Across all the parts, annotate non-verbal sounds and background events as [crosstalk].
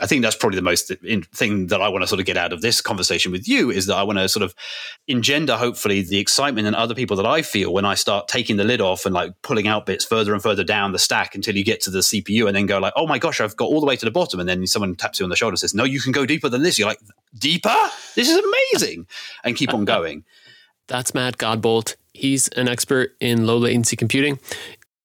I think that's probably the most thing that I want to sort of get out of this conversation with you is that I want to sort of engender, hopefully, the excitement in other people that I feel when I start taking the lid off and like pulling out bits further and further down the stack until you get to the CPU and then go like, oh my gosh, I've got all the way to the bottom. And then someone taps you on the shoulder and says, no, you can go deeper than this. You're like, deeper? This is amazing. and keep on going. [laughs] That's Matt Godbolt. He's an expert in low latency computing.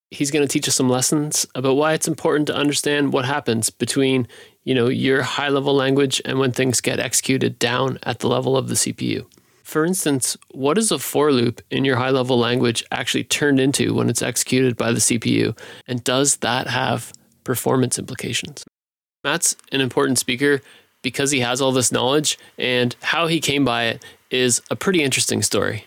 He's going to teach us some lessons about why it's important to understand what happens between you know, your high level language and when things get executed down at the level of the CPU. For instance, what is a for loop in your high level language actually turned into when it's executed by the CPU? And does that have performance implications? Matt's an important speaker because he has all this knowledge, and how he came by it is a pretty interesting story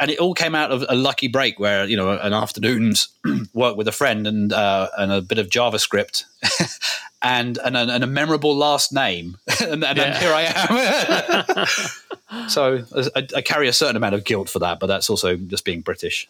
and it all came out of a lucky break where you know an afternoon's [clears throat] work with a friend and uh, and a bit of JavaScript [laughs] and and a, and a memorable last name, [laughs] and, and yeah. here I am. [laughs] so I, I, carry a certain amount of guilt for that, but that's also just being British.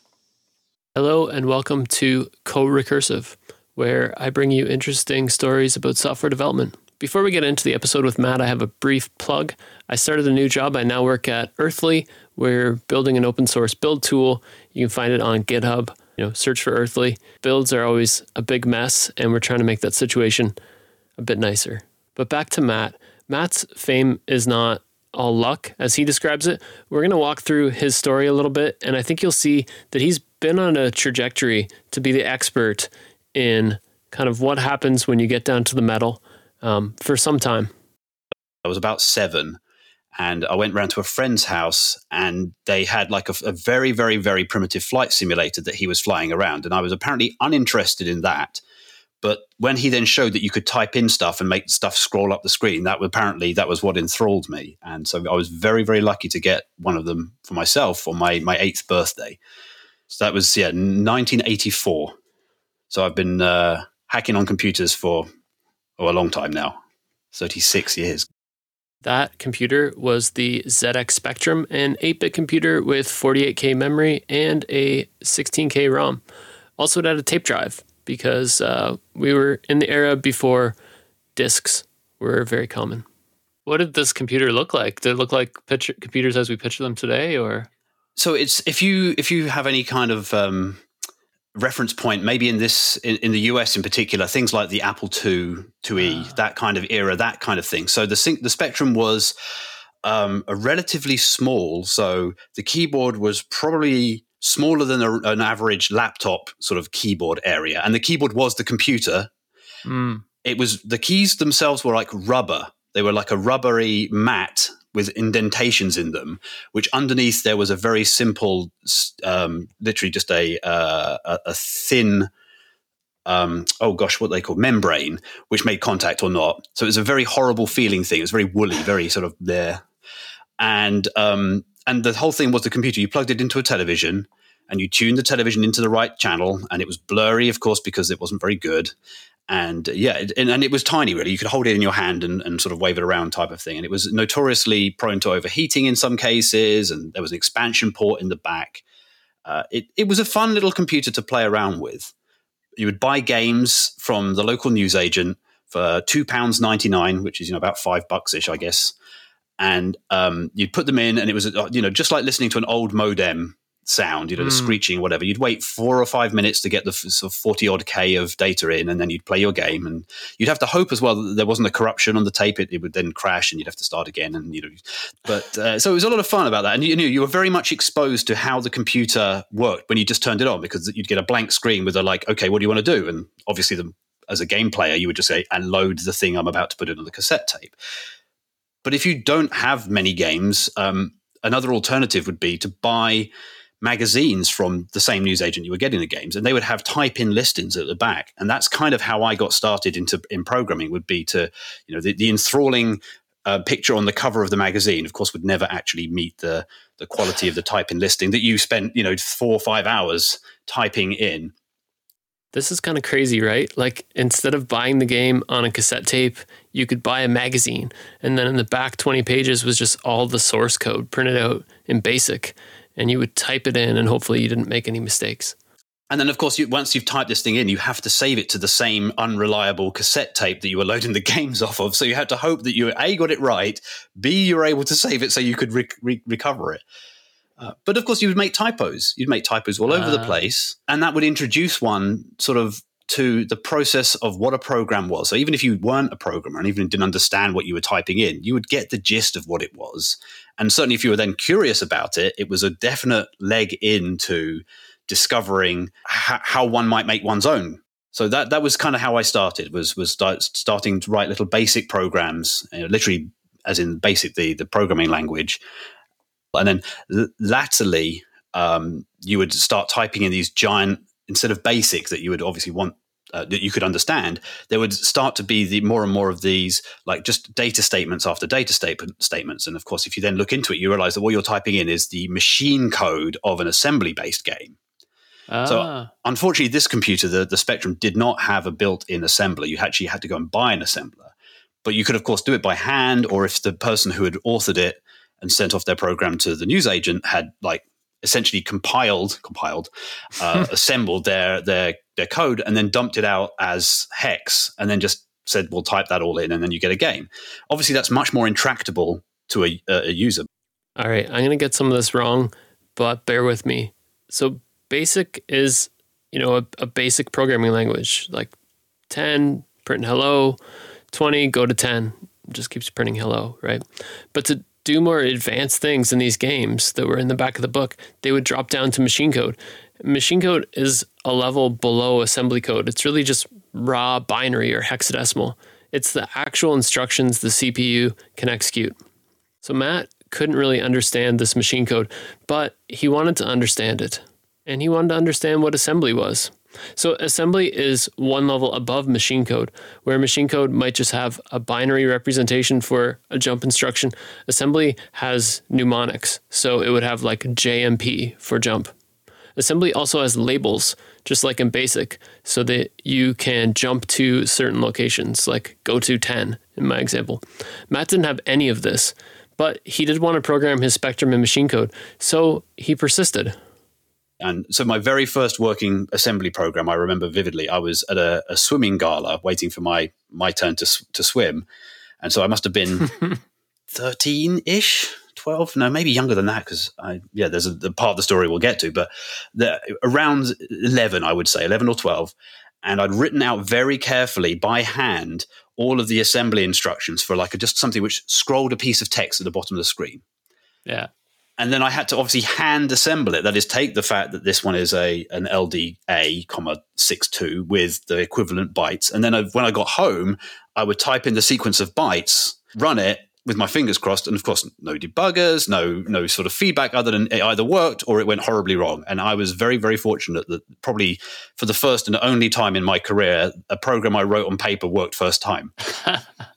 Hello and welcome to Co-Recursive, where I bring you interesting stories about software development. Before we get into the episode with Matt, I have a brief plug. I started a new job. I now work at Earthly. We're building an open source build tool. You can find it on GitHub. You know, search for Earthly. Builds are always a big mess, and we're trying to make that situation a bit nicer. But back to Matt. Matt's fame is not all luck, as he describes it. We're going to walk through his story a little bit, and I think you'll see that he's been on a trajectory to be the expert in kind of what happens when you get down to the metal um, for some time. I was about seven, and I went round to a friend's house, and they had like a, a very, very, very primitive flight simulator that he was flying around, and I was apparently uninterested in that but when he then showed that you could type in stuff and make stuff scroll up the screen, that apparently that was what enthralled me. And so I was very, very lucky to get one of them for myself on my, my eighth birthday. So that was, yeah, 1984. So I've been uh, hacking on computers for oh, a long time now 36 years. That computer was the ZX Spectrum, an 8 bit computer with 48K memory and a 16K ROM. Also, it had a tape drive because uh, we were in the era before discs were very common. What did this computer look like? Did it look like picture, computers as we picture them today, or? So it's if you if you have any kind of um, reference point, maybe in this in, in, the US in particular, things like the Apple II, IIe, uh. that kind of era, that kind of thing. So the the Spectrum was um, a relatively small. So the keyboard was probably smaller than a, an average laptop sort of keyboard area. And the keyboard was the computer. Mm. It was the keys themselves were like rubber. They were like a rubbery mat with indentations in them, which underneath there was a very simple, um, literally just a, uh, a, thin, um, oh gosh, what they call membrane, which made contact or not. So it was a very horrible feeling thing. It was very woolly, very sort of there. And um, and the whole thing was the computer. You plugged it into a television and you tuned the television into the right channel, and it was blurry, of course, because it wasn't very good. And yeah, it, and, and, it was tiny, really. You could hold it in your hand and, and sort of wave it around, type of thing. And it was notoriously prone to overheating in some cases, and there was an expansion port in the back. Uh, it, it was a fun little computer to play around with. You would buy games from the local newsagent for two pounds ninety nine, which is you know about five bucks ish, I guess and um, you'd put them in, and it was uh, you know just like listening to an old modem sound, you know, mm. the screeching, whatever. You'd wait four or five minutes to get the sort of forty odd k of data in, and then you'd play your game, and you'd have to hope as well that there wasn't a corruption on the tape. It, it would then crash, and you'd have to start again, and you know. But uh, so it was a lot of fun about that, and you knew you were very much exposed to how the computer worked when you just turned it on, because you'd get a blank screen with a like, okay, what do you want to do? And obviously, the, as a game player, you would just say and load the thing I'm about to put in on the cassette tape. But if you don't have many games, um, another alternative would be to buy magazines from the same newsagent you were getting the games, and they would have type-in listings at the back. And that's kind of how I got started into in programming. Would be to you know the, the enthralling uh, picture on the cover of the magazine, of course, would never actually meet the the quality of the type-in listing that you spent you know four or five hours typing in. This is kind of crazy, right? Like instead of buying the game on a cassette tape, you could buy a magazine, and then in the back 20 pages was just all the source code printed out in BASIC, and you would type it in, and hopefully you didn't make any mistakes. And then, of course, you, once you've typed this thing in, you have to save it to the same unreliable cassette tape that you were loading the [laughs] games off of. So you had to hope that you a got it right, b you were able to save it so you could re- re- recover it. Uh, but of course, you would make typos. You'd make typos all over uh. the place, and that would introduce one sort of to the process of what a program was. So even if you weren't a programmer and even didn't understand what you were typing in, you would get the gist of what it was. And certainly, if you were then curious about it, it was a definite leg into discovering how one might make one's own. So that that was kind of how I started. Was was start, starting to write little basic programs, you know, literally as in basic the the programming language, and then l- latterly um, you would start typing in these giant instead of basic that you would obviously want uh, that you could understand, there would start to be the more and more of these, like just data statements after data statement statements. And of course, if you then look into it, you realize that what you're typing in is the machine code of an assembly based game. Ah. So unfortunately, this computer, the, the Spectrum, did not have a built-in assembler. You actually had to go and buy an assembler. But you could, of course, do it by hand, or if the person who had authored it and sent off their program to the newsagent had like essentially compiled, compiled, uh, [laughs] assembled their their their code and then dumped it out as hex, and then just said, "We'll type that all in, and then you get a game." Obviously, that's much more intractable to a, a user. All right, I'm going to get some of this wrong, but bear with me. So basic is you know a, a basic programming language like 10 print hello 20 go to 10 just keeps printing hello right but to do more advanced things in these games that were in the back of the book they would drop down to machine code. Machine code is a level below assembly code. It's really just raw binary or hexadecimal. It's the actual instructions the cpu can execute. So matt couldn't really understand this machine code but he wanted to understand it. And he wanted to understand what assembly was. So, assembly is one level above machine code, where machine code might just have a binary representation for a jump instruction. Assembly has mnemonics, so it would have like JMP for jump. Assembly also has labels, just like in BASIC, so that you can jump to certain locations, like go to 10 in my example. Matt didn't have any of this, but he did want to program his Spectrum in machine code, so he persisted. And so my very first working assembly program, I remember vividly. I was at a, a swimming gala waiting for my my turn to to swim, and so I must have been [laughs] thirteen ish. 12 no maybe younger than that because i yeah there's a the part of the story we'll get to but the, around 11 i would say 11 or 12 and i'd written out very carefully by hand all of the assembly instructions for like a, just something which scrolled a piece of text at the bottom of the screen yeah and then I had to obviously hand assemble it. That is, take the fact that this one is a an LDA, comma six two with the equivalent bytes, and then I, when I got home, I would type in the sequence of bytes, run it with my fingers crossed, and of course, no debuggers, no no sort of feedback other than it either worked or it went horribly wrong. And I was very very fortunate that probably for the first and only time in my career, a program I wrote on paper worked first time.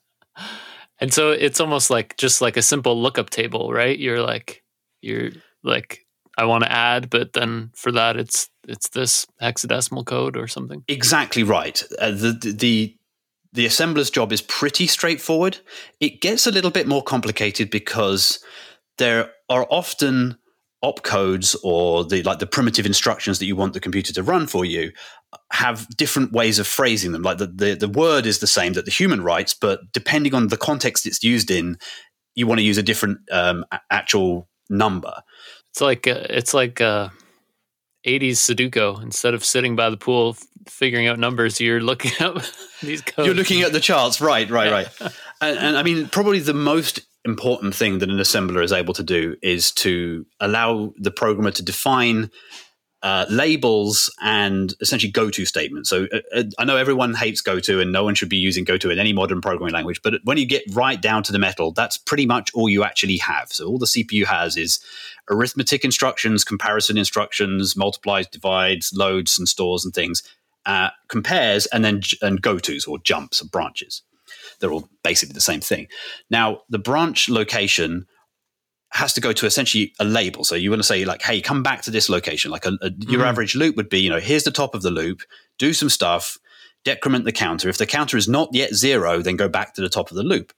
[laughs] and so it's almost like just like a simple lookup table, right? You're like you're like I want to add, but then for that it's it's this hexadecimal code or something. Exactly right. Uh, the the the assembler's job is pretty straightforward. It gets a little bit more complicated because there are often opcodes or the like the primitive instructions that you want the computer to run for you have different ways of phrasing them. Like the, the, the word is the same that the human writes, but depending on the context it's used in, you want to use a different um, actual number. It's like uh, it's like uh, 80s Sudoku. Instead of sitting by the pool figuring out numbers, you're looking [laughs] up these codes. You're looking at the charts, right, right, yeah. right. [laughs] and, and I mean, probably the most important thing that an assembler is able to do is to allow the programmer to define uh, labels and essentially go-to statements. So uh, uh, I know everyone hates go-to, and no one should be using go-to in any modern programming language. But when you get right down to the metal, that's pretty much all you actually have. So all the CPU has is arithmetic instructions, comparison instructions, multiplies, divides, loads, and stores and things. Uh, compares and then and go-tos or jumps or branches. They're all basically the same thing. Now the branch location has to go to essentially a label. So you want to say like, "Hey, come back to this location." Like a, a, your mm. average loop would be, you know, here's the top of the loop. Do some stuff. Decrement the counter. If the counter is not yet zero, then go back to the top of the loop.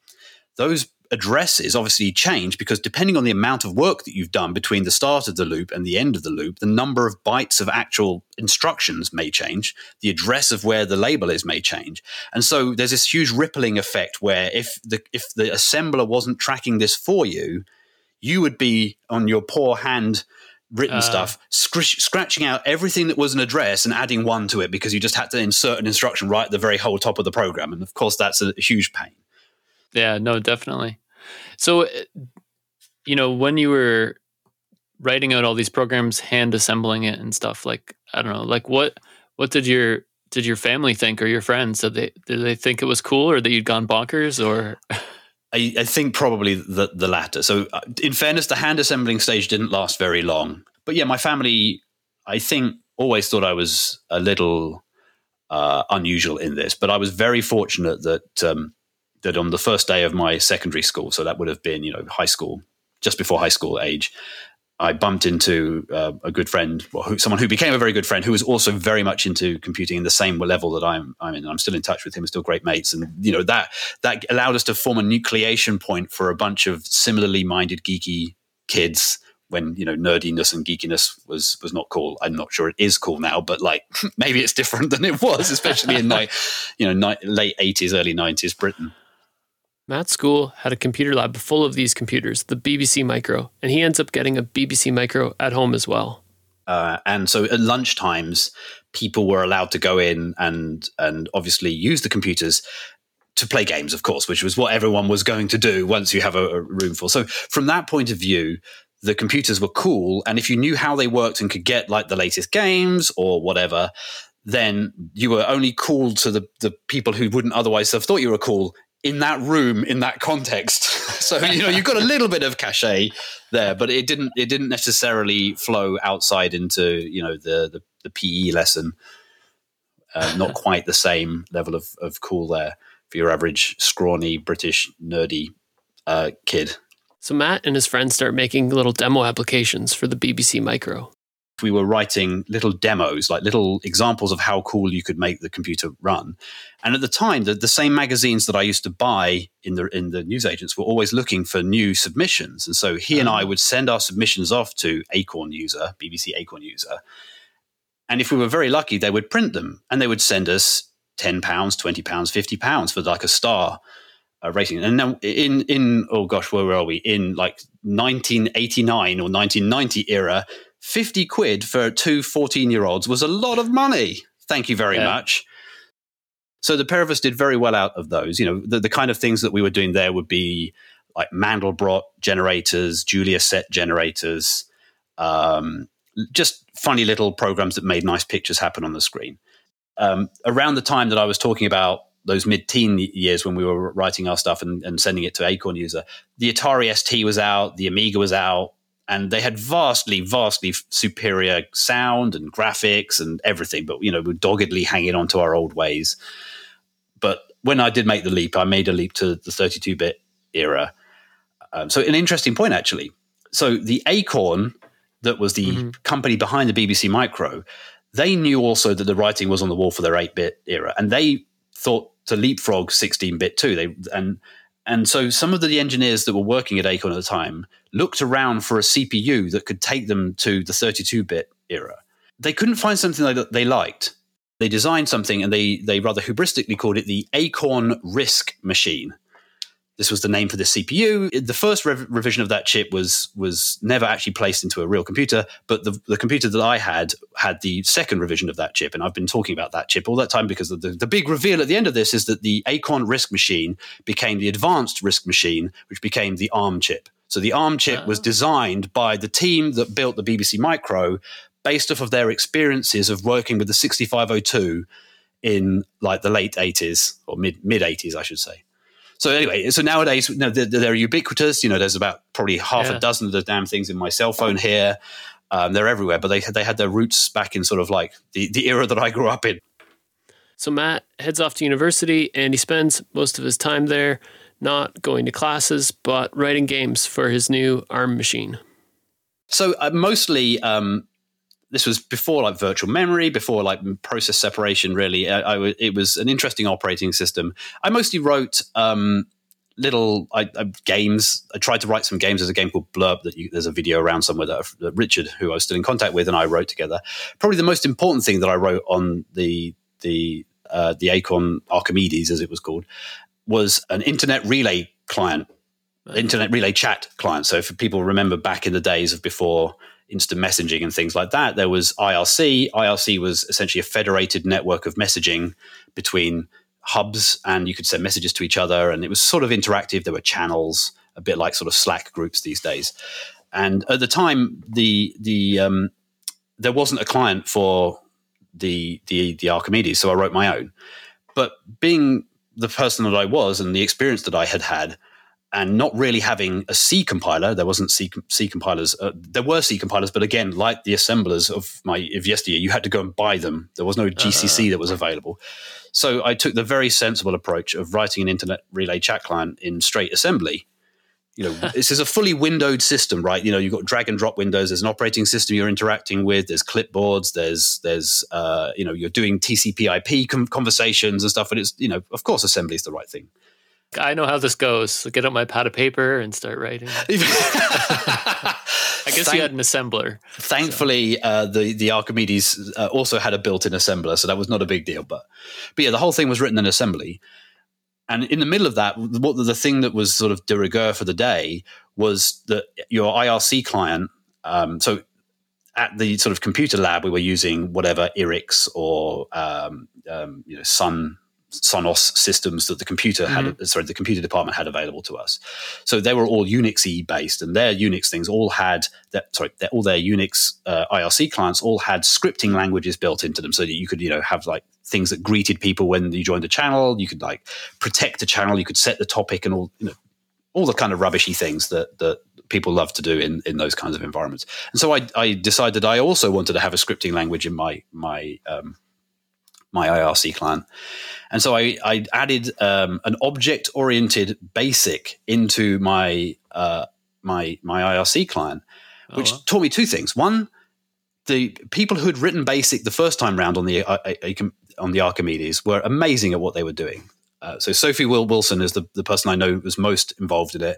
those addresses obviously change because depending on the amount of work that you've done between the start of the loop and the end of the loop, the number of bytes of actual instructions may change. The address of where the label is may change. And so there's this huge rippling effect where if the if the assembler wasn't tracking this for you, you would be on your poor hand written uh, stuff, scr- scratching out everything that was an address and adding one to it because you just had to insert an instruction right at the very whole top of the program. And of course, that's a huge pain. Yeah, no, definitely. So, uh, you know, when you were writing out all these programs, hand assembling it and stuff, like I don't know, like what what did your did your family think or your friends? Did they did they think it was cool or that you'd gone bonkers or? [laughs] I, I think probably the the latter. So, uh, in fairness, the hand assembling stage didn't last very long. But yeah, my family, I think, always thought I was a little uh, unusual in this. But I was very fortunate that um, that on the first day of my secondary school, so that would have been, you know, high school, just before high school age, I bumped into uh, a good friend, well, who, someone who became a very good friend, who was also very much into computing in the same level that I'm, I'm in. I'm still in touch with him, still great mates, and you know that that allowed us to form a nucleation point for a bunch of similarly minded geeky kids when you know nerdiness and geekiness was was not cool. I'm not sure it is cool now, but like [laughs] maybe it's different than it was, especially in like you know ni- late 80s, early 90s Britain. Matt's school had a computer lab full of these computers, the BBC Micro, and he ends up getting a BBC Micro at home as well. Uh, and so at lunch times, people were allowed to go in and and obviously use the computers to play games, of course, which was what everyone was going to do once you have a, a room full. So from that point of view, the computers were cool, and if you knew how they worked and could get like the latest games or whatever, then you were only cool to the, the people who wouldn't otherwise have thought you were cool in that room in that context. [laughs] so you know you've got a little bit of cachet there, but it didn't it didn't necessarily flow outside into you know the the, the PE lesson. Uh, not [laughs] quite the same level of, of cool there for your average scrawny British nerdy uh, kid. So Matt and his friends start making little demo applications for the BBC Micro we were writing little demos, like little examples of how cool you could make the computer run. And at the time, the, the same magazines that I used to buy in the in the newsagents were always looking for new submissions. And so he and I ah. would send our submissions off to Acorn User, BBC Acorn User. And if we were very lucky, they would print them and they would send us £10, £20, £50 for like a star uh, rating. And now in in oh gosh, where are we? In like 1989 or 1990 era, 50 quid for two 14 year olds was a lot of money. Thank you very yeah. much. So the pair of us did very well out of those. You know, the, the kind of things that we were doing there would be like Mandelbrot generators, Julia set generators, um, just funny little programs that made nice pictures happen on the screen. Um, around the time that I was talking about those mid-teen years when we were writing our stuff and, and sending it to Acorn User, the Atari ST was out, the Amiga was out, and they had vastly, vastly superior sound and graphics and everything. But you know, we're doggedly hanging on to our old ways. But when I did make the leap, I made a leap to the 32-bit era. Um, so an interesting point, actually. So the Acorn, that was the mm-hmm. company behind the BBC Micro, they knew also that the writing was on the wall for their 8-bit era, and they thought to leapfrog 16-bit too. They and and so some of the engineers that were working at Acorn at the time looked around for a CPU that could take them to the 32 bit era. They couldn't find something that they liked. They designed something and they, they rather hubristically called it the Acorn RISC machine. This was the name for the CPU. The first rev- revision of that chip was was never actually placed into a real computer, but the, the computer that I had had the second revision of that chip, and I've been talking about that chip all that time because the, the big reveal at the end of this is that the Acorn RISC machine became the advanced RISC machine, which became the ARM chip. So the ARM chip was ah. designed by the team that built the BBC Micro based off of their experiences of working with the 6502 in like the late 80s or mid mid 80s, I should say. So anyway, so nowadays you know, they're, they're, ubiquitous. You know, there's about probably half yeah. a dozen of the damn things in my cell phone here. Um, they're everywhere, but they they had their roots back in sort of like the, the era that I grew up in. So Matt heads off to university and he spends most of his time there, not going to classes, but writing games for his new ARM machine. So uh, mostly um, this was before like virtual memory, before like process separation. Really, I, I, it was an interesting operating system. I mostly wrote um, little I, games. I tried to write some games. There's a game called Blurb that you, there's a video around somewhere that, that, Richard, who I was still in contact with, and I wrote together. Probably the most important thing that I wrote on the the uh, the Acorn Archimedes, as it was called, was an internet relay client, internet relay chat client. So if people remember back in the days of before instant messaging and things like that, there was IRC. IRC was essentially a federated network of messaging between hubs and you could send messages to each other and it was sort of interactive. There were channels a bit like sort of slack groups these days. And at the time the the um, there wasn't a client for the the the archimedes so i wrote my own. But being the person that i was and the experience that i had had and not really having a C compiler. There wasn't C, C compilers. Uh, there were C compilers, but again, like the assemblers of my of yesteryear, you had to go and buy them. There was no GCC uh, that was available. So I took the very sensible approach of writing an internet relay chat client in straight assembly. You know, [laughs] this is a fully windowed system, right? You know, you've got drag and drop windows. There's an operating system you're interacting with. There's clipboards. There's there's uh, you know you're doing TCP/IP com- conversations and stuff. And it's you know, of course, assembly is the right thing. I know how this goes. So get out my pad of paper and start writing. [laughs] I guess Thank, you had an assembler. Thankfully, so. uh, the the Archimedes uh, also had a built-in assembler, so that was not a big deal. But but yeah, the whole thing was written in assembly. And in the middle of that, what the thing that was sort of de rigueur for the day was that your IRC client. Um, so at the sort of computer lab, we were using whatever IRIX or um, um, you know Sun SunOS systems that the computer had, mm-hmm. sorry, the computer department had available to us. So they were all Unixy based, and their Unix things all had that. Sorry, all their Unix uh, IRC clients all had scripting languages built into them, so that you could, you know, have like things that greeted people when you joined the channel. You could like protect the channel. You could set the topic and all, you know, all the kind of rubbishy things that that people love to do in in those kinds of environments. And so I, I decided I also wanted to have a scripting language in my my um, my IRC client. And so I, I added um, an object oriented basic into my uh, my my IRC client, oh, which taught me two things. One, the people who had written basic the first time round on the uh, uh on the Archimedes were amazing at what they were doing. Uh, so Sophie Will Wilson is the, the person I know was most involved in it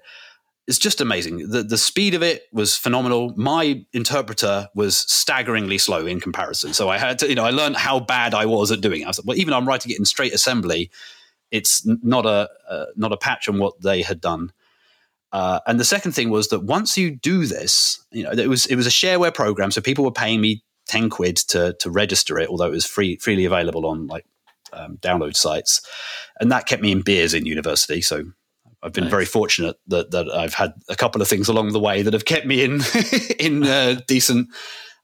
it's just amazing. The the speed of it was phenomenal. My interpreter was staggeringly slow in comparison. So I had to, you know, I learned how bad I was at doing it. I was like, well, even though I'm writing it in straight assembly, it's not a uh, not a patch on what they had done. Uh, and the second thing was that once you do this, you know, it was it was a shareware program, so people were paying me ten quid to to register it, although it was free freely available on like um, download sites, and that kept me in beers in university. So I've been nice. very fortunate that that I've had a couple of things along the way that have kept me in [laughs] in uh, decent,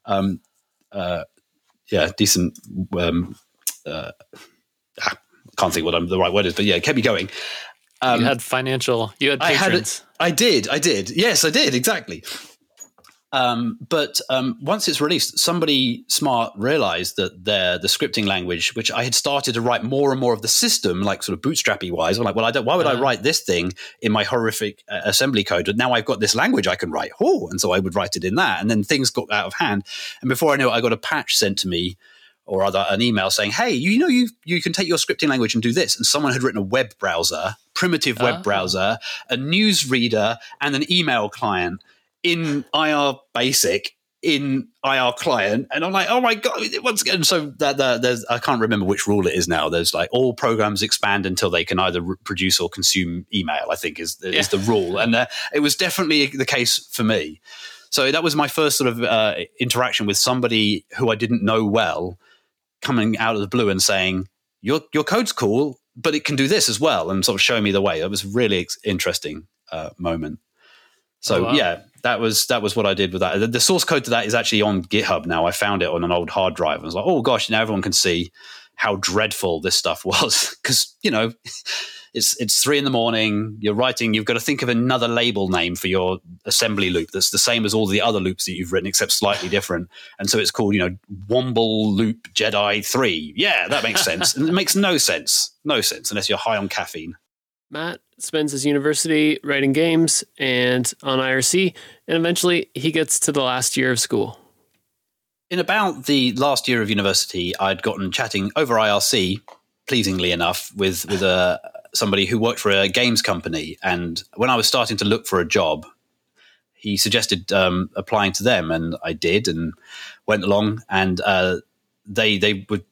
um, uh, yeah, decent. Um, uh, I can't think what I'm, the right word is, but yeah, it kept me going. Um, you had financial. You had patrons. I, had, I did. I did. Yes, I did. Exactly. Um, but um, once it's released, somebody smart realized that the the scripting language, which I had started to write more and more of the system, like sort of bootstrappy wise, I'm like, well, I don't. Why would uh-huh. I write this thing in my horrific uh, assembly code? But now I've got this language I can write. Oh, and so I would write it in that, and then things got out of hand. And before I knew it, I got a patch sent to me or rather an email saying, "Hey, you, know you you can take your scripting language and do this." And someone had written a web browser, primitive web uh-huh. browser, a news reader, and an email client in IR Basic in IR client, and I'm like, oh my god! Once again, so that, that, there's I can't remember which rule it is now. There's like all programs expand until they can either produce or consume email. I think is is the rule, and uh, it was definitely the case for me. So that was my first sort of uh, interaction with somebody who I didn't know well, coming out of the blue and saying, "Your your code's cool, but it can do this as well," and sort of showing me the way. It was a really interesting uh, moment. So oh, wow. yeah, that was that was what I did with that. The, the, source code to that is actually on GitHub now. I found it on an old hard drive. I was like, oh gosh, now everyone can see how dreadful this stuff [laughs] was because you know [laughs] it's it's three in the morning. You're writing. You've got to think of another label name for your assembly loop that's the same as all the other loops that you've written, except slightly different. And so it's called you know Womble Loop Jedi Three. Yeah, that makes sense. and it makes no sense, no sense unless you're high on caffeine. Matt spends his university writing games and on IRC, and eventually he gets to the last year of school. In about the last year of university, I'd gotten chatting over IRC, pleasingly enough, with with a somebody who worked for a games company, and when I was starting to look for a job, he suggested um, applying to them, and I did, and went along, and uh, they they would.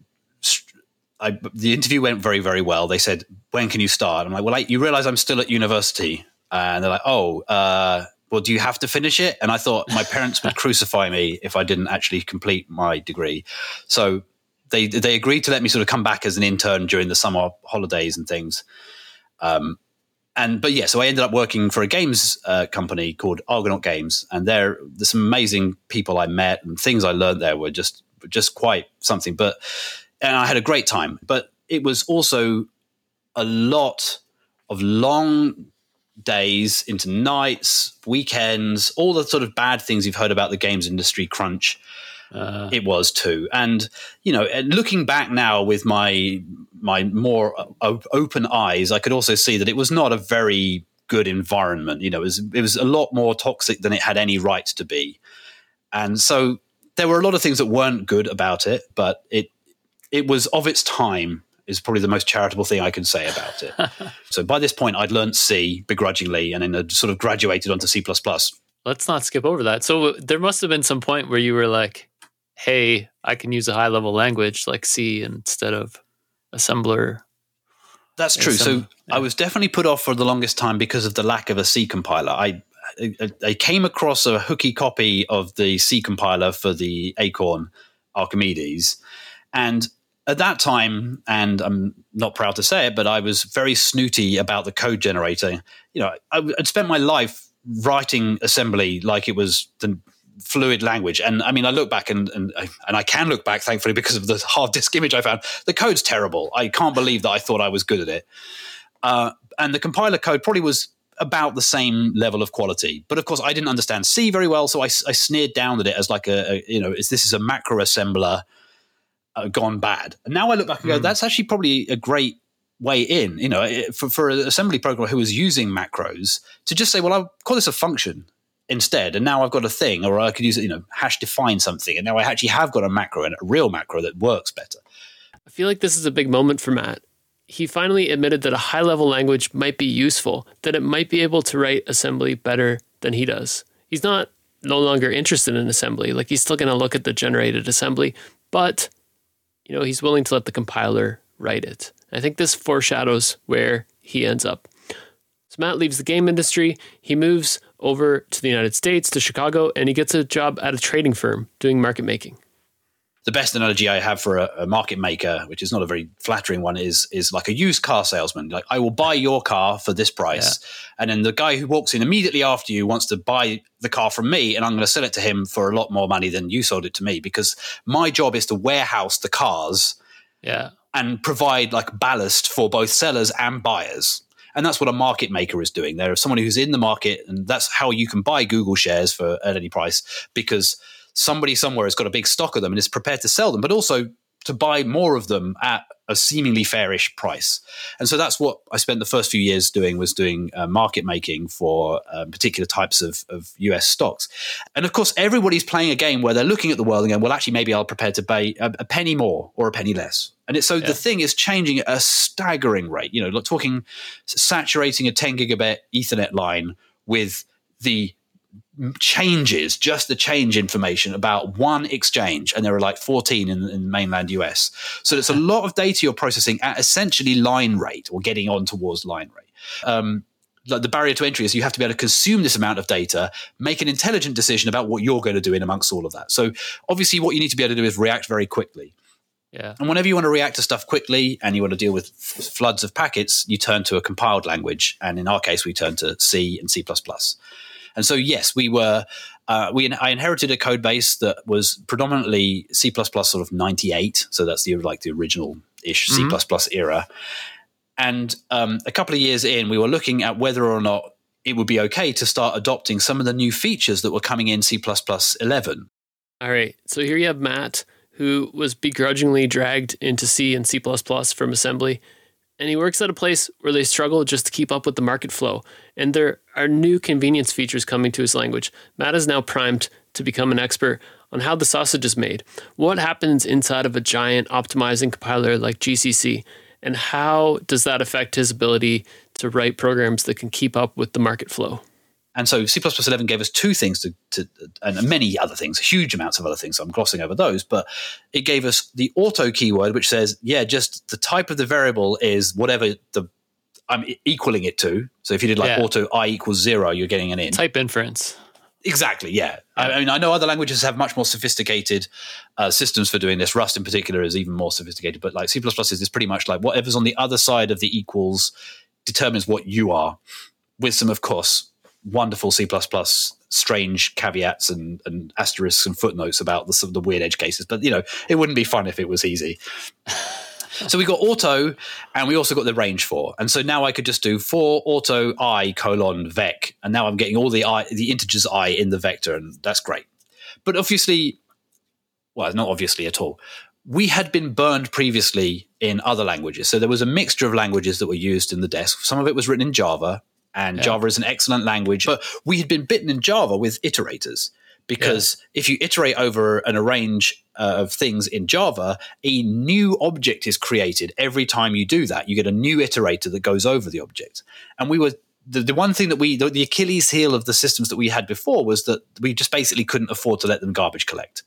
I, the interview went very very well. They said, "When can you start?" I'm like, "Well, I, you realize I'm still at university," and they're like, "Oh." Uh, well, do you have to finish it? And I thought my parents would crucify me if I didn't actually complete my degree. So they they agreed to let me sort of come back as an intern during the summer holidays and things. Um, and but yeah, so I ended up working for a games uh, company called Argonaut Games, and there there's some amazing people I met and things I learned there were just just quite something. But and I had a great time, but it was also a lot of long days into nights, weekends, all the sort of bad things you've heard about the games industry crunch. Uh, it was too, and you know, looking back now with my my more open eyes, I could also see that it was not a very good environment. You know, it was it was a lot more toxic than it had any right to be, and so there were a lot of things that weren't good about it, but it it was of its time is probably the most charitable thing I can say about it. [laughs] so by this point, I'd learned C begrudgingly, and then had sort of graduated onto C. Let's not skip over that. So uh, there must have been some point where you were like, hey, I can use a high level language like C instead of assembler. That's true. so yeah. I was definitely put off for the longest time because of the lack of a C compiler. I I came across a hooky copy of the C compiler for the Acorn Archimedes, and at that time, and I'm not proud to say it, but I was very snooty about the code generator. You know, I'd spent my life writing assembly like it was the fluid language. And I mean, I look back and, and and I can look back, thankfully, because of the hard disk image I found. The code's terrible. I can't believe that I thought I was good at it. Uh, and the compiler code probably was about the same level of quality. But of course, I didn't understand C very well, so I, I sneered down at it as like a, a you know, is this is a macro assembler uh, gone bad. And now I look back and go, mm. that's actually probably a great way in. You know, for for an assembly programmer who was using macros to just say, well, I'll call this a function instead. And now I've got a thing, or I could use it, you know, hash define something. And now I actually have got a macro and a real macro that works better. I feel like this is a big moment for Matt. He finally admitted that a high level language might be useful, that it might be able to write assembly better than he does. He's not no longer interested in assembly. Like he's still going to look at the generated assembly, but you know, he's willing to let the compiler write it. I think this foreshadows where he ends up. So Matt leaves the game industry. He moves over to the United States, to Chicago, and he gets a job at a trading firm doing market making. The best analogy I have for a, a, market maker, which is not a very flattering one, is is like a used car salesman. Like, I will buy your car for this price, yeah. and then the guy who walks in immediately after you wants to buy the car from me, and I'm going to sell it to him for a lot more money than you sold it to me because my job is to warehouse the cars, yeah, and provide like ballast for both sellers and buyers. And that's what a market maker is doing. They're someone who's in the market, and that's how you can buy Google shares for at any price because somebody somewhere has got a big stock of them and is prepared to sell them, but also to buy more of them at a seemingly fairish price. And so that's what I spent the first few years doing was doing uh, market making for um, particular types of, of, US stocks. And of course, everybody's playing a game where they're looking at the world and going, well, actually, maybe I'll prepare to pay a, a penny more or a penny less. And it's so yeah. the thing is changing at a staggering rate. You know, like talking saturating a 10 gigabit Ethernet line with the changes, just the change information about one exchange, and there are like 14 in, in mainland US. So it's a lot of data you're processing at essentially line rate or getting on towards line rate. Um, like the barrier to entry is you have to be able to consume this amount of data, make an intelligent decision about what you're going to do in amongst all of that. So obviously, what you need to be able to do is react very quickly. Yeah. And whenever you want to react to stuff quickly and you want to deal with f- floods of packets, you turn to a compiled language. And in our case, we turn to C and C. And so, yes, we were. Uh, we I inherited a code base that was predominantly C sort of ninety eight, so that's the like the original ish mm-hmm. C era. And um, a couple of years in, we were looking at whether or not it would be okay to start adopting some of the new features that were coming in C eleven. All right, so here you have Matt, who was begrudgingly dragged into C and C from assembly and he works at a place where they struggle just to keep up with the market flow. And there are new convenience features coming to his language. Matt is now primed to become an expert on how the sausage is made, what happens inside of a giant optimizing compiler like GCC, And how does that affect his ability to write programs that can keep up with the market flow? And so C++ 11 gave us two things to, to, and many other things, huge amounts of other things. So I'm glossing over those, but it gave us the auto keyword, which says, yeah, just the type of the variable is whatever the I'm equaling it to. So if you did like yeah. auto i equals zero, you're getting an in. Type inference. Exactly. Yeah. I, mean, I know other languages have much more sophisticated uh, systems for doing this. Rust, in particular, is even more sophisticated. But like C++ is, is pretty much like whatever's on the other side of the equals determines what you are, with some, of course, wonderful C++ strange caveats and, and asterisks and footnotes about the, the weird edge cases. But you know, it wouldn't be fun if it was easy. so we got auto, and we also got the range for. And so now I could just do for auto i colon vec, and now I'm getting all the i the integers i in the vector, and that's great. But obviously, well, not obviously at all. We had been burned previously in other languages. So there was a mixture of languages that were used in the desk. Some of it was written in Java, and yeah. Java is an excellent language. But we had been bitten in Java with iterators because yeah. if you iterate over an arrange uh, of things in Java, a new object is created every time you do that. You get a new iterator that goes over the object. And we were the, the one thing that we the, the Achilles heel of the systems that we had before was that we just basically couldn't afford to let them garbage collect.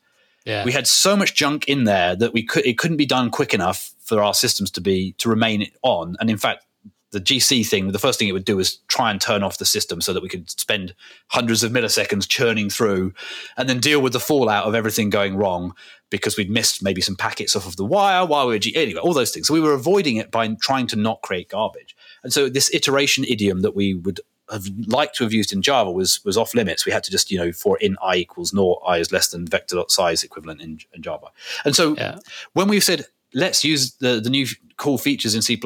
Yeah. We had so much junk in there that we could it couldn't be done quick enough for our systems to be to remain on. And in fact, the GC thing, the first thing it would do is try and turn off the system so that we could spend hundreds of milliseconds churning through and then deal with the fallout of everything going wrong because we'd missed maybe some packets off of the wire while we were G- anyway, all those things. So we were avoiding it by trying to not create garbage. And so this iteration idiom that we would have liked to have used in Java was was off limits. We had to just, you know, for in i equals naught, i is less than vector dot size equivalent in, in Java. And so yeah. when we said let's use the, the new cool features in C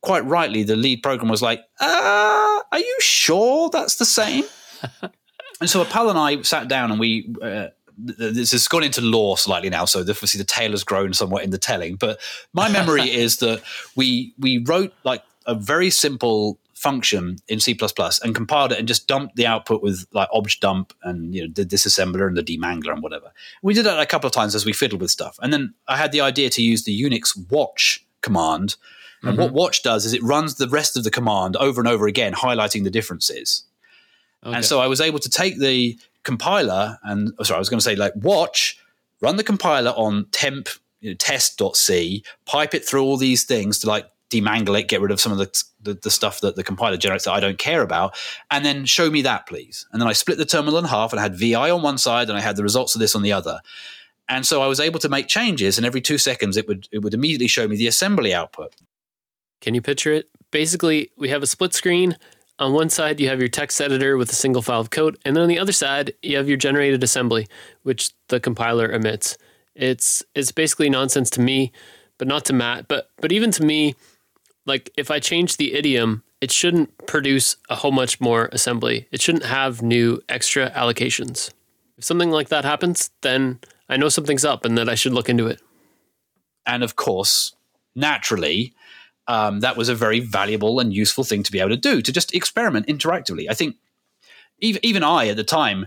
quite rightly, the lead program was like, uh, "Are you sure that's the same?" [laughs] and so a Pal and I sat down and we. Uh, this has gone into lore slightly now, so obviously the tale has grown somewhat in the telling. But my memory [laughs] is that we we wrote like a very simple function in C++ and compiled it and just dumped the output with like objdump and you know the disassembler and the demangler and whatever. We did that a couple of times as we fiddled with stuff, and then I had the idea to use the Unix watch command and mm-hmm. what watch does is it runs the rest of the command over and over again, highlighting the differences. Okay. And so I was able to take the compiler and oh, sorry, I was going to say like watch, run the compiler on temp you know, test.c, pipe it through all these things to like demangle it, get rid of some of the, the, the, stuff that the compiler generates that I don't care about, and then show me that, please. And then I split the terminal in half and I had VI on one side and I had the results of this on the other. And so I was able to make changes, and every two seconds it would it would immediately show me the assembly output. Can you picture it? Basically, we have a split screen. On one side, you have your text editor with a single file of code, and then on the other side, you have your generated assembly, which the compiler emits. It's it's basically nonsense to me, but not to Matt. But but even to me, like if I change the idiom, it shouldn't produce a whole much more assembly. It shouldn't have new extra allocations. If something like that happens, then I know something's up and that I should look into it. And of course, naturally, um, that was a very valuable and useful thing to be able to do to just experiment interactively. I think even, even I at the time,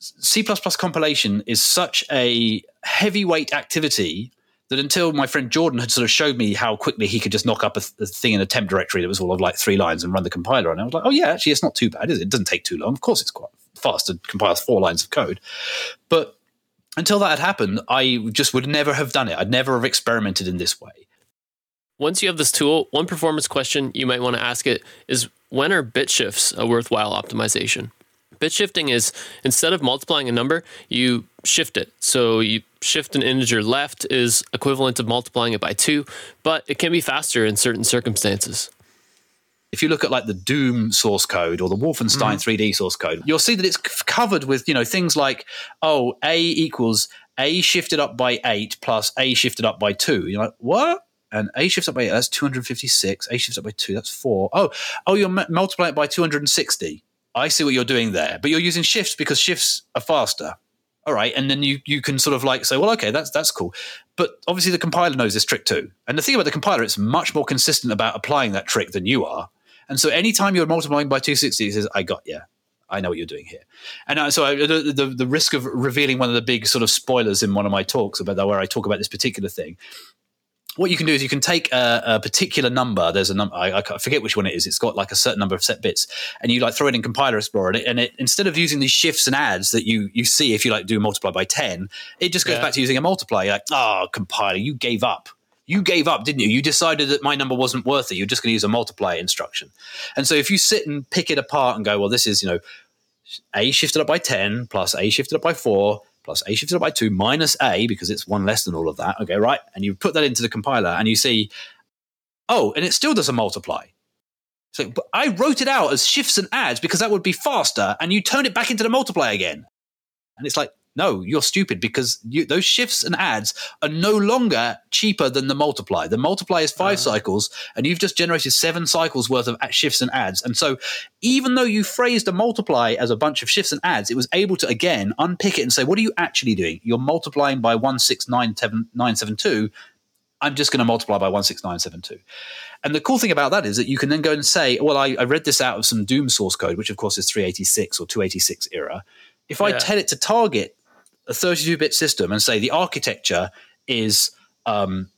C compilation is such a heavyweight activity that until my friend Jordan had sort of showed me how quickly he could just knock up a, th- a, thing in a temp directory that was all of like three lines and run the compiler, and I was like, oh yeah, actually, it's not too bad, is it? It doesn't take too long. Of course, it's quite fast to compile four lines of code, but until that had happened, I just would never have done it. I'd never have experimented in this way. Once you have this tool, one performance question you might want to ask it is when are bit shifts a worthwhile optimization? Bit shifting is instead of multiplying a number, you shift it. So you shift an integer left is equivalent to multiplying it by two, but it can be faster in certain circumstances if you look at like the Doom source code or the Wolfenstein mm. 3D source code, you'll see that it's covered with you know things like oh a equals a shifted up by eight plus a shifted up by two. You're like what? and a shifts up by eight, that's 256. A shifts up by two, that's four. Oh, oh, you're m- multiplying it by 260. I see what you're doing there, but you're using shifts because shifts are faster. All right, and then you you can sort of like say, well, okay, that's that's cool, but obviously the compiler knows this trick too. And the thing about the compiler, it's much more consistent about applying that trick than you are. And so anytime you're multiplying by 260, it says, I got you. I know what you're doing here. And so I, the, the, the risk of revealing one of the big sort of spoilers in one of my talks about that, where I talk about this particular thing what you can do is you can take a, a particular number. There's a number I, I, forget which one it is. It's got like a certain number of set bits, and you like throw it in Compiler Explorer, and it, and it instead of using these shifts and adds that you you see if you like do multiply by ten, it just goes Yeah. back to using a multiply. You're like, oh, compiler, you gave up. You gave up, didn't you? You decided that my number wasn't worth it. You're just going to use a multiply instruction. And so if you sit and pick it apart and go, well, this is you know a shifted up by 10 plus a shifted up by 4 plus a shifted up by 2 minus a because it's one less than all of that okay right and you put that into the compiler and you see oh and it still does a multiply so but i wrote it out as shifts and adds because that would be faster and you turn it back into the multiply again and it's like no you're stupid because you, those shifts and adds are no longer cheaper than the multiply the multiply is five ah. cycles and you've just generated seven cycles worth of shifts and adds and so even though you phrased a multiply as a bunch of shifts and adds, it was able to again unpick it and say, what are you actually doing? You're multiplying by 169972. I'm just going to multiply by 16972. And the cool thing about that is that you can then go and say, well, I, I read this out of some Doom source code, which of course is 386 or 286 era. If I tell it to target a 32 bit system and say the architecture is um,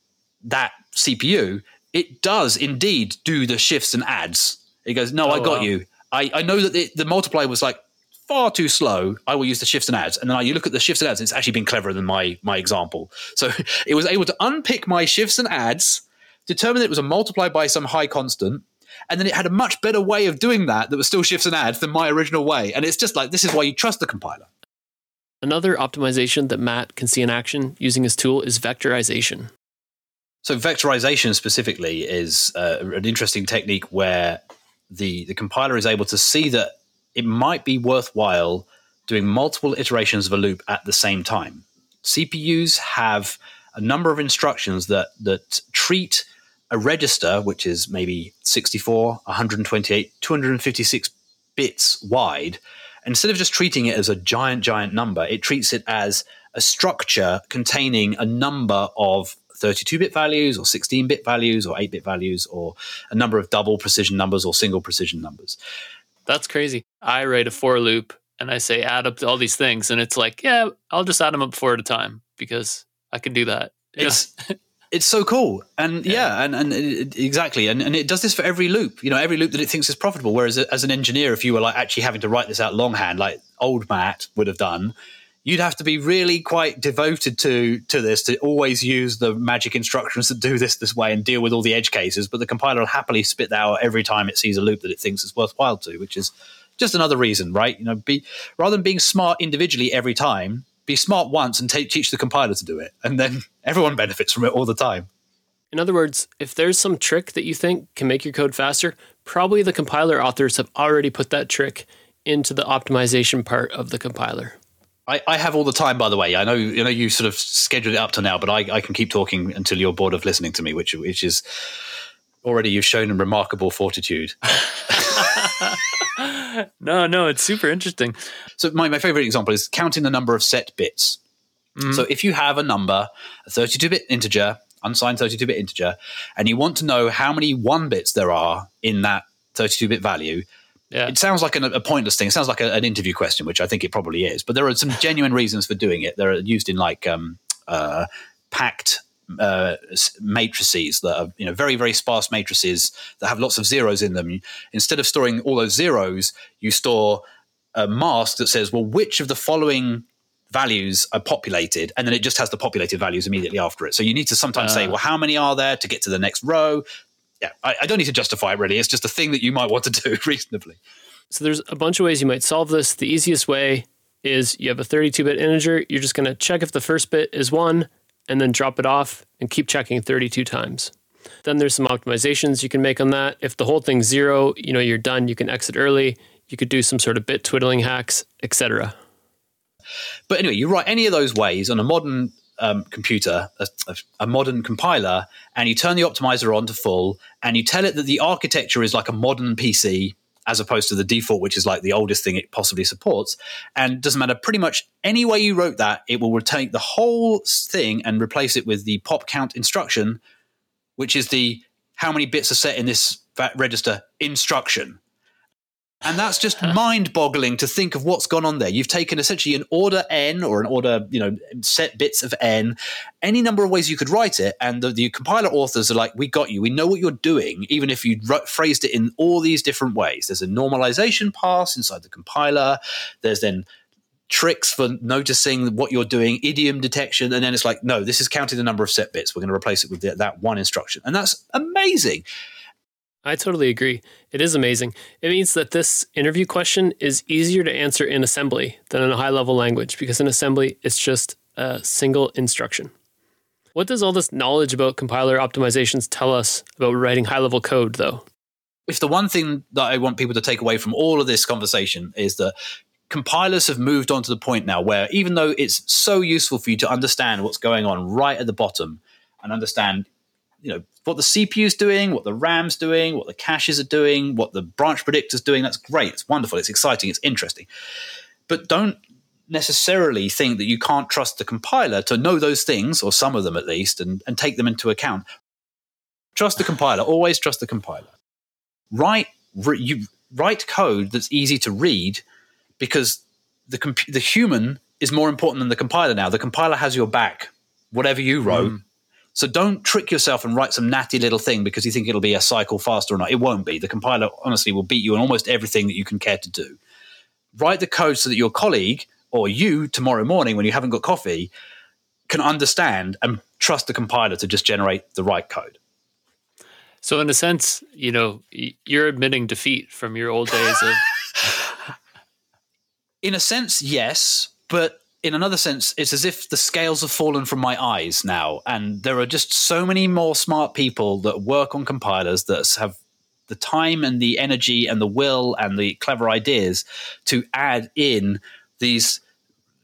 that CPU, it does indeed do the shifts and adds. It goes, no, I Oh, got wow. you. I, I know that the, the multiply was like far too slow. I will use the shifts and adds. And then I, you look at the shifts and adds, and it's actually been cleverer than my, my example. So [laughs] it was able to unpick my shifts and adds, determine that it was a multiply by some high constant. And then it had a much better way of doing that that was still shifts and adds than my original way. And it's just like, this is why you trust the compiler. Another optimization that Matt can see in action using his tool is vectorization. So vectorization specifically is uh, an interesting technique where the the compiler is able to see that it might be worthwhile doing multiple iterations of a loop at the same time. CPUs have a number of instructions that that treat a register, which is maybe 64, 128, 256 bits wide, instead of just treating it as a giant, giant number, it treats it as a structure containing a number of 32 bit values or 16 bit values or 8 bit values or a number of double precision numbers or single precision numbers. That's crazy. I write a for loop and I say add up to all these things, and it's like, yeah, I'll just add them up four at a time because I can do that. Know? [laughs] It's so cool, and yeah, and and it, exactly, and and it does this for every loop. You know, every loop that it thinks is profitable. Whereas as an engineer, if you were like actually having to write this out longhand, like old Matt would have done, you'd have to be really quite devoted to to this to always use the magic instructions that do this this way and deal with all the edge cases. But the compiler will happily spit that out every time it sees a loop that it thinks is worthwhile to, which is just another reason, right? You know, be rather than being smart individually every time, be smart once and take, teach the compiler to do it, and then [laughs] everyone benefits from it all the time. In other words, if there's some trick that you think can make your code faster, probably the compiler authors have already put that trick into the optimization part of the compiler. I, I have all the time, by the way. I know, you know, you sort of scheduled it up to now, but I, I can keep talking until you're bored of listening to me, which which is already you've shown a remarkable fortitude. [laughs] [laughs] no, no, it's super interesting. So my, my favorite example is counting the number of set bits. So if you have a number, a 32-bit integer, unsigned 32-bit integer, and you want to know how many one bits there are in that 32-bit value, Yeah. it sounds like an, a pointless thing. It sounds like a, an interview question, which I think it probably is. But there are some genuine reasons for doing it. They're used in like um, uh, packed uh, matrices that are you know very very sparse matrices that have lots of zeros in them. Instead of storing all those zeros, you store a mask that says, well, which of the following values are populated, and then it just has the populated values immediately after it. So you need to sometimes say, Ah. well, how many are there to get to the next row? Yeah, I, I don't need to justify it really. It's just a thing that you might want to do [laughs] reasonably. So there's a bunch of ways you might solve this. The easiest way is you have a 32-bit integer. You're just going to check if the first bit is 1 and then drop it off and keep checking 32 times. Then there's some optimizations you can make on that. If the whole thing's 0, you know you're done, you can exit early. You could do some sort of bit twiddling hacks, etc. But anyway, you write any of those ways on a modern um, computer, a, a modern compiler, and you turn the optimizer on to full, and you tell it that the architecture is like a modern PC as opposed to the default, which is like the oldest thing it possibly supports. And doesn't matter pretty much any way you wrote that, it will take the whole thing and replace it with the pop count instruction, which is the how many bits are set in this register instruction. And that's just mind boggling to think of what's gone on there. You've taken essentially an order n or an order, you know, set bits of n, any number of ways you could write it. And the, the compiler authors are like, we got you. We know what you're doing, even if you phrased it in all these different ways. There's a normalization pass inside the compiler. There's then tricks for noticing what you're doing, idiom detection, and then it's like, no, this is counting the number of set bits. We're going to replace it with the, that one instruction, and that's amazing. I totally agree. It is amazing. It means that this interview question is easier to answer in assembly than in a high level language because in assembly, it's just a single instruction. What does all this knowledge about compiler optimizations tell us about writing high level code, though? If the one thing that I want people to take away from all of this conversation is that compilers have moved on to the point now where even though it's so useful for you to understand what's going on right at the bottom and understand you know what the CPU is doing, what the RAM's doing, what the caches are doing, what the branch predictor's doing. That's great. It's wonderful. It's exciting. It's interesting. But don't necessarily think that you can't trust the compiler to know those things, or some of them at least, and, and take them into account. Trust the compiler. [sighs] Always trust the compiler. Write re, you write code that's easy to read because the comp- the human is more important than the compiler now. The compiler has your back, whatever you wrote. Mm. So don't trick yourself and write some natty little thing because you think it'll be a cycle faster or not. It won't be. The compiler honestly will beat you on almost everything that you can care to do. Write the code so that your colleague or you tomorrow morning when you haven't got coffee can understand and trust the compiler to just generate the right code. So in a sense, you know, you're admitting defeat from your old days of [laughs] In a sense, yes, but in another sense, it's as if the scales have fallen from my eyes now, and there are just so many more smart people that work on compilers that have the time and the energy and the will and the clever ideas to add in these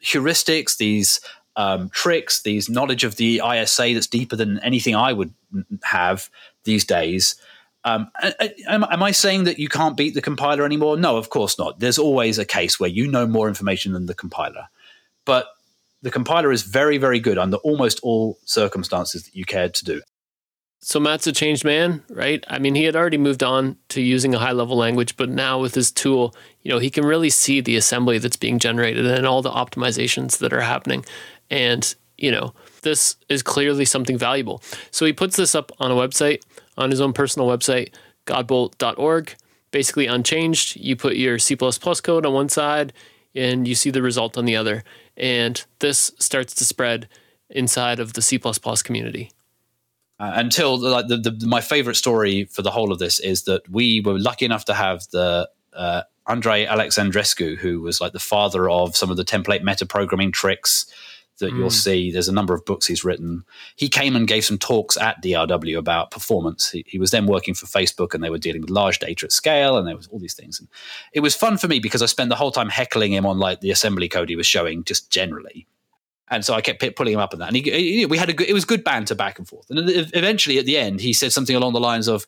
heuristics, these um, tricks, these knowledge of the ISA that's deeper than anything I would have these days. Um, am, am, I saying that you can't beat the compiler anymore? No, of course not. There's always a case where you know more information than the compiler but the compiler is very, very good under almost all circumstances that you cared to do. So Matt's a changed man, right? I mean, he had already moved on to using a high level language, but now with his tool, you know, he can really see the assembly that's being generated and all the optimizations that are happening. And, you know, this is clearly something valuable. So he puts this up on a website, on his own personal website, godbolt.org, basically unchanged. You put your C code on one side and you see the result on the other and this starts to spread inside of the C++ community. Uh, until like the, the, my favorite story for the whole of this is that we were lucky enough to have the uh, Andrei Alexandrescu, who was like the father of some of the template metaprogramming tricks that mm. you'll see. There's a number of books he's written. He came and gave some talks at DRW about performance. He, he, was then working for Facebook and they were dealing with large data at scale and there was all these things. And it was fun for me because I spent the whole time heckling him on like the assembly code he was showing just generally. And so I kept pulling him up on that. And he, he, we had a good, it was good banter back and forth. And eventually at the end, he said something along the lines of,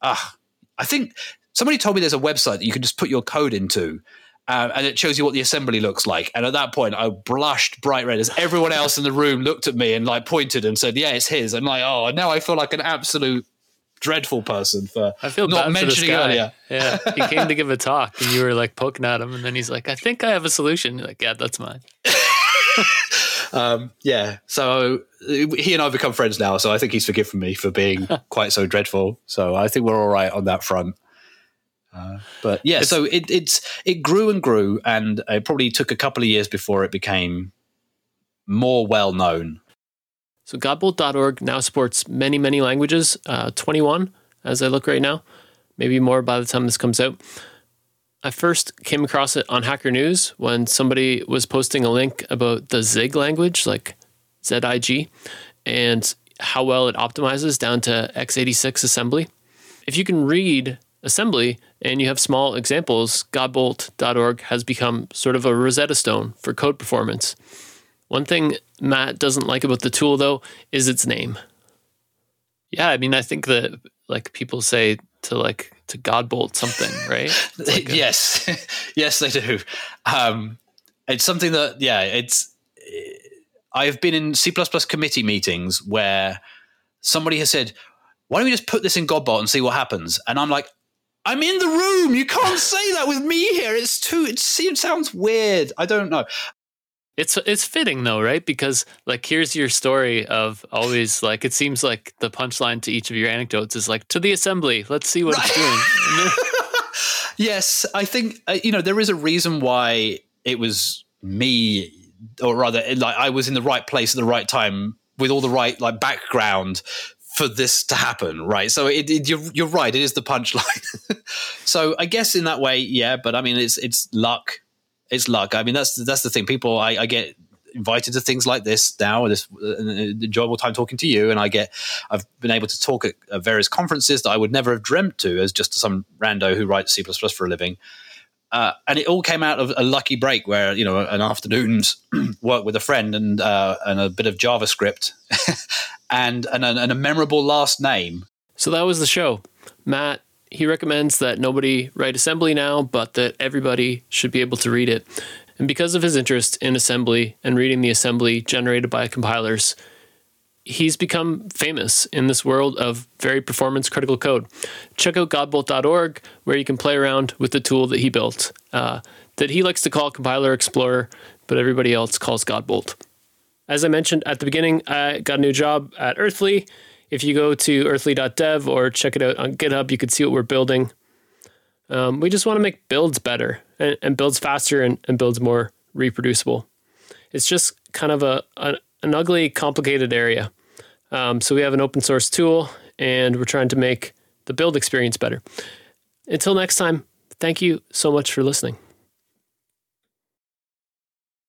ah, I think somebody told me there's a website that you can just put your code into um, and it shows you what the assembly looks like. And at that point, I blushed bright red as everyone else in the room looked at me and like pointed and said, "Yeah, it's his." And like, oh, now I feel like an absolute dreadful person for I feel not mentioning earlier. Yeah, he [laughs] came to give a talk, and you were like poking at him, and then he's like, "I think I have a solution." You're like, "Yeah, that's mine." [laughs] um, yeah, so he and I have become friends now, so I think he's forgiven me for being [laughs] quite so dreadful. So I think we're all right on that front. Uh, but yeah, it's, so it, it's it grew and grew, and it probably took a couple of years before it became more well known. So Godbolt.org now supports many, many languages, uh, 21 as I look right now, maybe more by the time this comes out. I first came across it on Hacker News when somebody was posting a link about the Zig language, like ZIG, and how well it optimizes down to x86 assembly. If you can read assembly and you have small examples, godbolt.org has become sort of a Rosetta Stone for code performance. One thing Matt doesn't like about the tool, though, is its name. Yeah, I mean, I think that like people say to like to Godbolt something, [laughs] right? Like a- yes, [laughs] yes, they do. Um, it's something that yeah, it's. I've been in C committee meetings where somebody has said, "Why don't we just put this in Godbolt and see what happens?" And I'm like, I'm in the room. You can't say that with me here. It's too. It, it sounds weird. I don't know. It's it's fitting though, right? Because like here's your story of always like it seems like the punchline to each of your anecdotes is like to the assembly. Let's see what right. it's doing. [laughs] yes, I think uh, you know there is a reason why it was me, or rather, like I was in the right place at the right time with all the right like background for this to happen, right? So it, it, you're you're right. It is the punchline. [laughs] so I guess in that way, yeah. But I mean, it's it's luck it's luck. I mean, that's that's the thing. People, I, I get invited to things like this now. This uh, enjoyable time talking to you, and I get I've been able to talk at, various conferences that I would never have dreamt to as just some rando who writes C for a living. Uh, and it all came out of a lucky break where you know an afternoon's [clears throat] work with a friend and uh, and a bit of JavaScript [laughs] and and a, and a memorable last name. So that was the show. Matt he recommends that nobody write assembly now, but that everybody should be able to read it. And because of his interest in assembly and reading the assembly generated by compilers, he's become famous in this world of very performance critical code. Check out godbolt.org, where you can play around with the tool that he built, uh, that he likes to call Compiler Explorer, but everybody else calls Godbolt. As I mentioned at the beginning, I got a new job at Earthly if you go to earthly.dev or check it out on GitHub, you can see what we're building. Um, we just want to make builds better and, and builds faster and, and, builds more reproducible. It's just kind of a, a an ugly, complicated area. Um, so we have an open source tool and we're trying to make the build experience better. Until next time, thank you so much for listening.